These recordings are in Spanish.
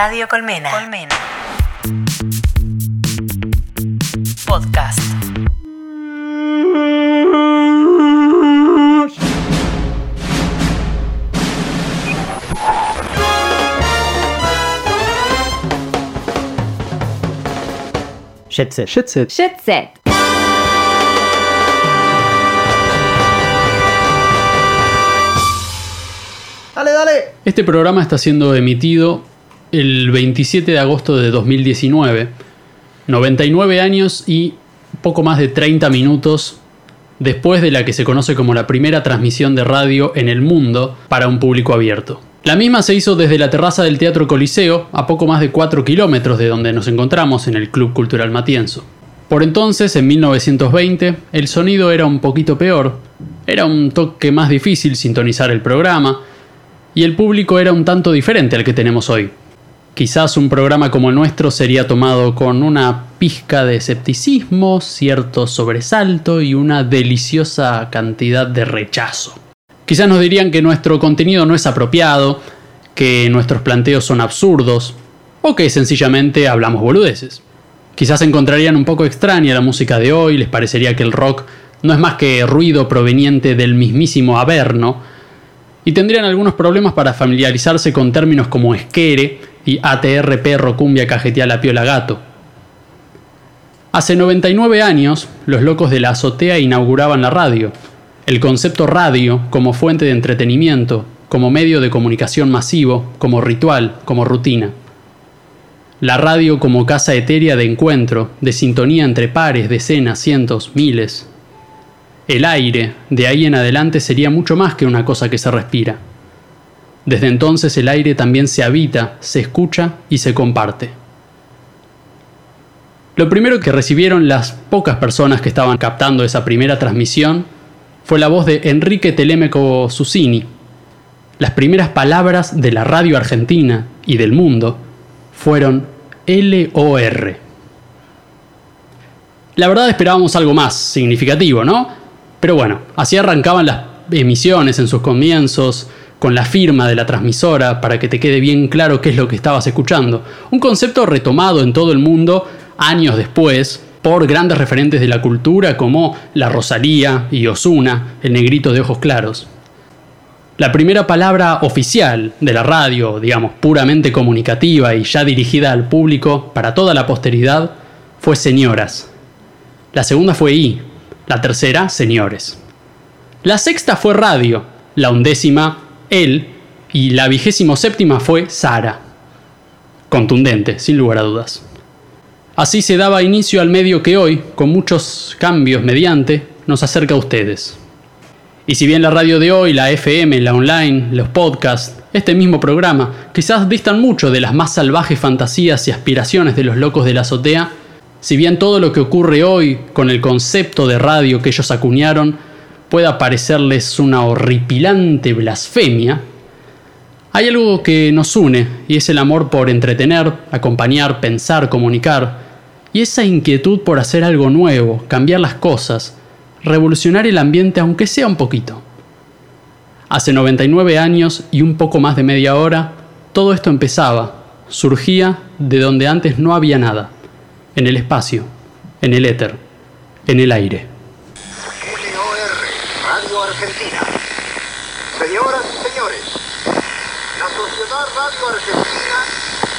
Radio Colmena. Colmena. Podcast. Jet set. Jet set. Jet Set. Dale, dale. Este programa está siendo emitido el 27 de agosto de 2019, 99 años y poco más de 30 minutos después de la que se conoce como la primera transmisión de radio en el mundo para un público abierto. La misma se hizo desde la terraza del Teatro Coliseo, a poco más de 4 kilómetros de donde nos encontramos en el Club Cultural Matienzo. Por entonces, en 1920, el sonido era un poquito peor, era un toque más difícil sintonizar el programa, y el público era un tanto diferente al que tenemos hoy. Quizás un programa como el nuestro sería tomado con una pizca de escepticismo, cierto sobresalto y una deliciosa cantidad de rechazo. Quizás nos dirían que nuestro contenido no es apropiado, que nuestros planteos son absurdos, o que sencillamente hablamos boludeces. Quizás encontrarían un poco extraña la música de hoy, les parecería que el rock no es más que ruido proveniente del mismísimo Averno, y tendrían algunos problemas para familiarizarse con términos como esquere y ATR perro cumbia cajetea la piola gato. Hace 99 años, los locos de la azotea inauguraban la radio, el concepto radio como fuente de entretenimiento, como medio de comunicación masivo, como ritual, como rutina. La radio como casa etérea de encuentro, de sintonía entre pares, decenas, cientos, miles, el aire, de ahí en adelante, sería mucho más que una cosa que se respira. Desde entonces el aire también se habita, se escucha y se comparte. Lo primero que recibieron las pocas personas que estaban captando esa primera transmisión fue la voz de Enrique Telémeco Susini. Las primeras palabras de la radio argentina y del mundo fueron LOR. La verdad esperábamos algo más significativo, ¿no? Pero bueno, así arrancaban las emisiones en sus comienzos, con la firma de la transmisora para que te quede bien claro qué es lo que estabas escuchando. Un concepto retomado en todo el mundo años después por grandes referentes de la cultura como la Rosalía y Osuna, el negrito de ojos claros. La primera palabra oficial de la radio, digamos, puramente comunicativa y ya dirigida al público para toda la posteridad, fue señoras. La segunda fue I, la tercera, señores. La sexta fue radio, la undécima, él, y la vigésimo séptima fue Sara. Contundente, sin lugar a dudas. Así se daba inicio al medio que hoy, con muchos cambios mediante, nos acerca a ustedes. Y si bien la radio de hoy, la FM, la online, los podcasts, este mismo programa, quizás distan mucho de las más salvajes fantasías y aspiraciones de los locos de la azotea, si bien todo lo que ocurre hoy con el concepto de radio que ellos acuñaron pueda parecerles una horripilante blasfemia, hay algo que nos une y es el amor por entretener, acompañar, pensar, comunicar, y esa inquietud por hacer algo nuevo, cambiar las cosas, revolucionar el ambiente aunque sea un poquito. Hace 99 años y un poco más de media hora, todo esto empezaba, surgía de donde antes no había nada en el espacio, en el éter, en el aire. Señoras y señores, la Sociedad Radio Argentina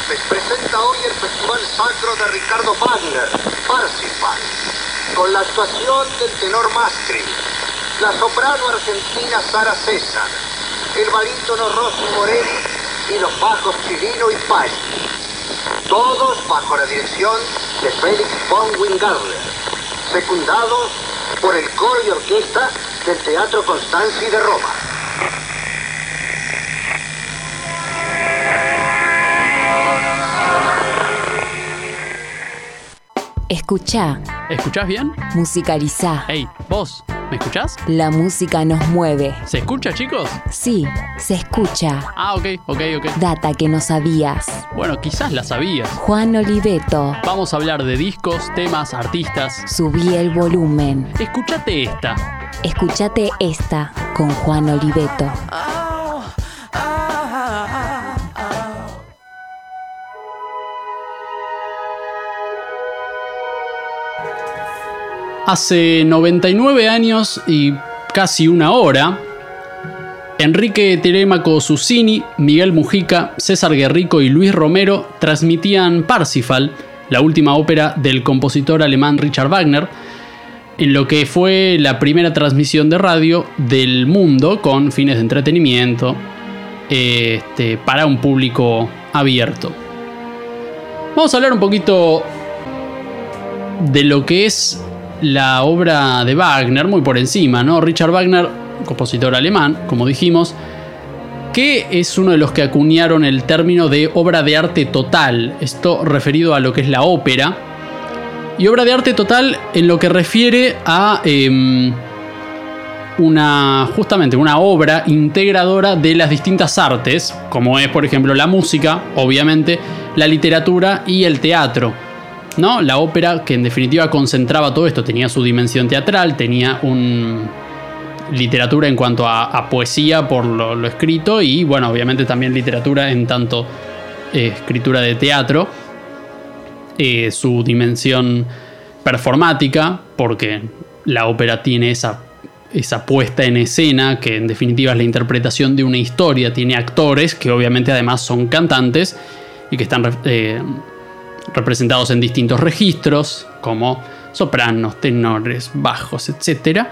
les presenta hoy el Festival Sacro de Ricardo Wagner, Parsifal, con la actuación del tenor Mastri, la soprano argentina Sara César, el barítono Rossi Morelli y los bajos Chirino y Paggi. Todos bajo la dirección de Félix von Wingarler, secundados por el coro y orquesta del Teatro Constanzi de Roma. Escucha, ¿Escuchás bien? musicaliza. Hey, vos, ¿me escuchás? La música nos mueve. ¿Se escucha, chicos? Sí, se escucha. Ah, ok, ok, ok. Data que no sabías. Bueno, quizás la sabías. Juan Oliveto. Vamos a hablar de discos, temas, artistas. Subí el volumen. Escuchate esta. Escuchate esta con Juan Oliveto. Hace 99 años y casi una hora, Enrique Telemaco Susini, Miguel Mujica, César Guerrico y Luis Romero transmitían Parsifal, la última ópera del compositor alemán Richard Wagner, en lo que fue la primera transmisión de radio del mundo con fines de entretenimiento este, para un público abierto. Vamos a hablar un poquito de lo que es la obra de Wagner, muy por encima, ¿no? Richard Wagner, compositor alemán, como dijimos, que es uno de los que acuñaron el término de obra de arte total, esto referido a lo que es la ópera, y obra de arte total en lo que refiere a em, una, justamente una obra integradora de las distintas artes, como es por ejemplo la música, obviamente, la literatura y el teatro. ¿No? La ópera que en definitiva concentraba todo esto, tenía su dimensión teatral, tenía un literatura en cuanto a, poesía por lo, escrito y bueno, obviamente también literatura en tanto eh, escritura de teatro, eh, su dimensión performática, porque la ópera tiene esa, esa puesta en escena, que en definitiva es la interpretación de una historia, tiene actores que obviamente además son cantantes y que están eh, representados en distintos registros, como sopranos, tenores, bajos, etc.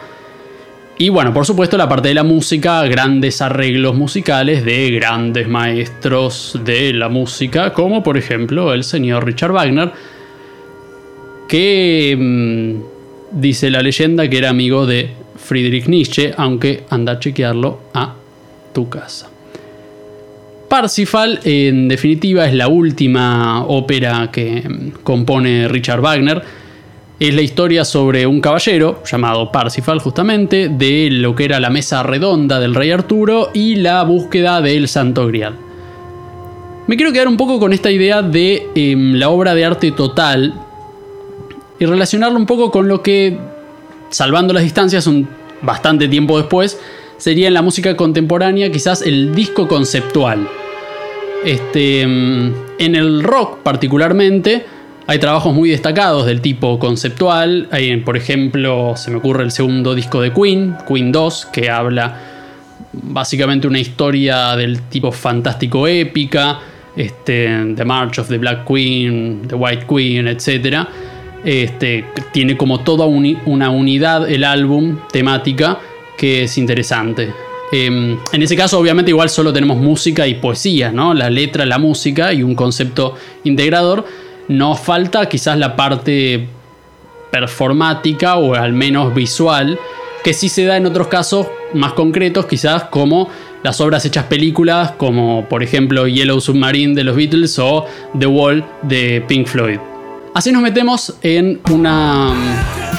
Y bueno, por supuesto la parte de la música, grandes arreglos musicales de grandes maestros de la música, como por ejemplo el señor Richard Wagner, que mm, dice la leyenda que era amigo de Friedrich Nietzsche, aunque anda a chequearlo a tu casa. Parsifal, en definitiva, es la última ópera que mm, compone Richard Wagner. Es la historia sobre un caballero llamado Parsifal, justamente, de lo que era la mesa redonda del rey Arturo y la búsqueda del Santo Grial. Me quiero quedar un poco con esta idea de em, la obra de arte total y relacionarlo un poco con lo que, salvando las distancias, un bastante tiempo después, sería en la música contemporánea quizás el disco conceptual. Este, mm, en el rock particularmente hay trabajos muy destacados del tipo conceptual. Hay, por ejemplo, se me ocurre el segundo disco de Queen, Queen 2, que habla básicamente una historia del tipo fantástico épica. Este, the March of the Black Queen, The White Queen, etc. Este, tiene como toda una unidad el álbum temática que es interesante. Em, en ese caso, obviamente, igual solo tenemos música y poesía, ¿no? La letra, la música y un concepto integrador. Nos falta quizás la parte performática o al menos visual, que sí se da en otros casos más concretos, quizás como las obras hechas películas, como por ejemplo Yellow Submarine de los Beatles o The Wall de Pink Floyd. Así nos metemos en una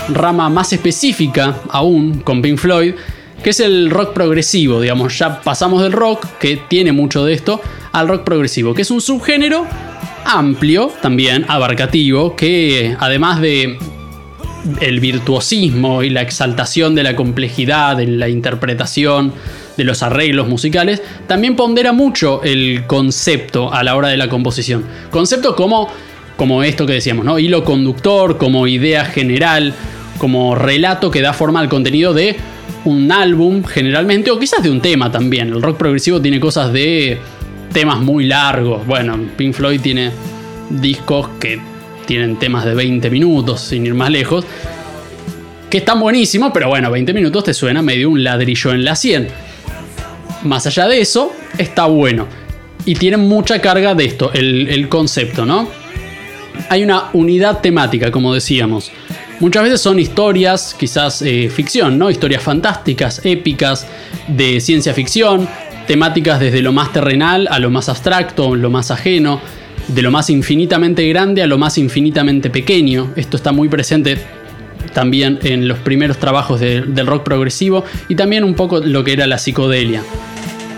rama más específica aún con Pink Floyd, que es el rock progresivo, digamos, ya pasamos del rock, que tiene mucho de esto, al rock progresivo, que es un subgénero amplio, también abarcativo, que además de el virtuosismo y la exaltación de la complejidad en la interpretación de los arreglos musicales, también pondera mucho el concepto a la hora de la composición. Concepto como, como esto que decíamos, ¿no? Hilo conductor, como idea general, como relato que da forma al contenido de un álbum generalmente, o quizás de un tema también. El rock progresivo tiene cosas de temas muy largos. Bueno, Pink Floyd tiene discos que tienen temas de 20 minutos, sin ir más lejos, que están buenísimos, pero bueno, 20 minutos te suena medio un ladrillo en la 100. Más allá de eso, está bueno. Y tiene mucha carga de esto, el, el concepto, ¿no? Hay una unidad temática, como decíamos. Muchas veces son historias, quizás eh, ficción, ¿no? Historias fantásticas, épicas, de ciencia ficción, temáticas desde lo más terrenal a lo más abstracto, lo más ajeno, de lo más infinitamente grande a lo más infinitamente pequeño. Esto está muy presente también en los primeros trabajos del rock progresivo y también un poco lo que era la psicodelia.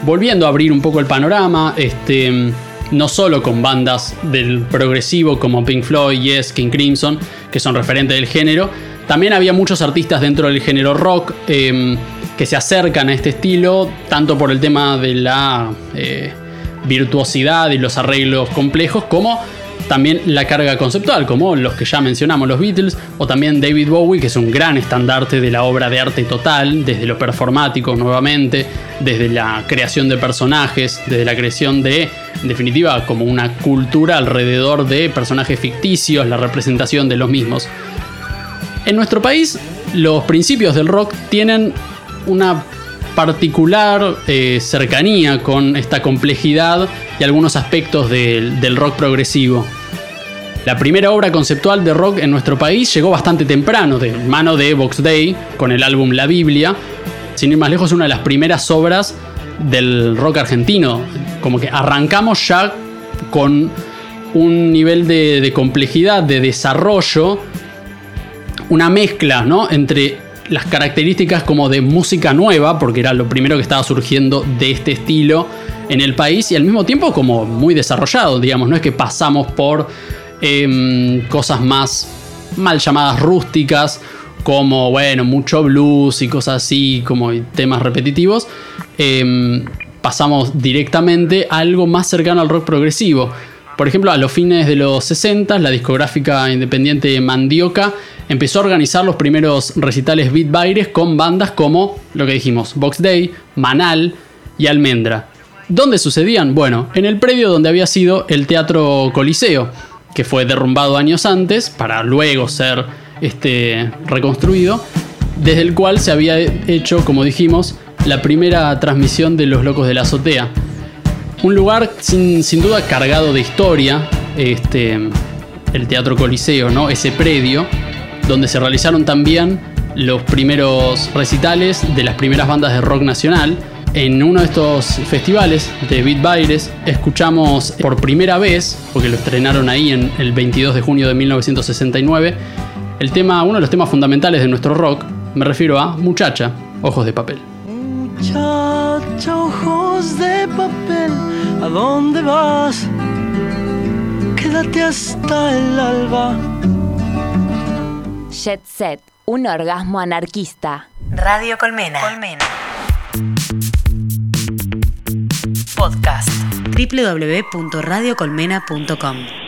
Volviendo a abrir un poco el panorama, este no solo con bandas del progresivo como Pink Floyd, Yes, King Crimson, que son referentes del género, también había muchos artistas dentro del género rock em, que se acercan a este estilo, tanto por el tema de la eh, virtuosidad y los arreglos complejos, como también la carga conceptual, como los que ya mencionamos, los Beatles, o también David Bowie, que es un gran estandarte de la obra de arte total, desde lo performático nuevamente, desde la creación de personajes, desde la creación de, en definitiva, como una cultura alrededor de personajes ficticios, la representación de los mismos. En nuestro país, los principios del rock tienen una particular eh, cercanía con esta complejidad y algunos aspectos del, rock progresivo. La primera obra conceptual de rock en nuestro país llegó bastante temprano, de mano de Vox Day, con el álbum La Biblia. Sin ir más lejos, una de las primeras obras del rock argentino. Como que arrancamos ya con un nivel de, complejidad, de desarrollo, una mezcla ¿no? entre las características como de música nueva, porque era lo primero que estaba surgiendo de este estilo en el país, y al mismo tiempo como muy desarrollado, digamos, no es que pasamos por eh, cosas más mal llamadas rústicas, como, bueno, mucho blues y cosas así, como temas repetitivos. Eh, pasamos directamente a algo más cercano al rock progresivo. Por ejemplo, a los fines de los 60, la discográfica independiente Mandioca empezó a organizar los primeros recitales Beat Baires con bandas como lo que dijimos, Box Day, Manal y Almendra. ¿Dónde sucedían? Bueno, en el predio donde había sido el Teatro Coliseo, que fue derrumbado años antes para luego ser este, reconstruido, desde el cual se había hecho, como dijimos, la primera transmisión de Los Locos de la Azotea. Un lugar sin, sin duda cargado de historia, este, el Teatro Coliseo, ¿no? ese predio, donde se realizaron también los primeros recitales de las primeras bandas de rock nacional. En uno de estos festivales de Beat Baires escuchamos por primera vez, porque lo estrenaron ahí en el 22 de junio de 1969, el tema, uno de los temas fundamentales de nuestro rock, me refiero a Muchacha, Ojos de Papel. Muchacha, ojos de papel, ¿a dónde vas? Quédate hasta el alba. Jet Set, un orgasmo anarquista. Radio Colmena. Colmena. Podcast. www.radiocolmena.com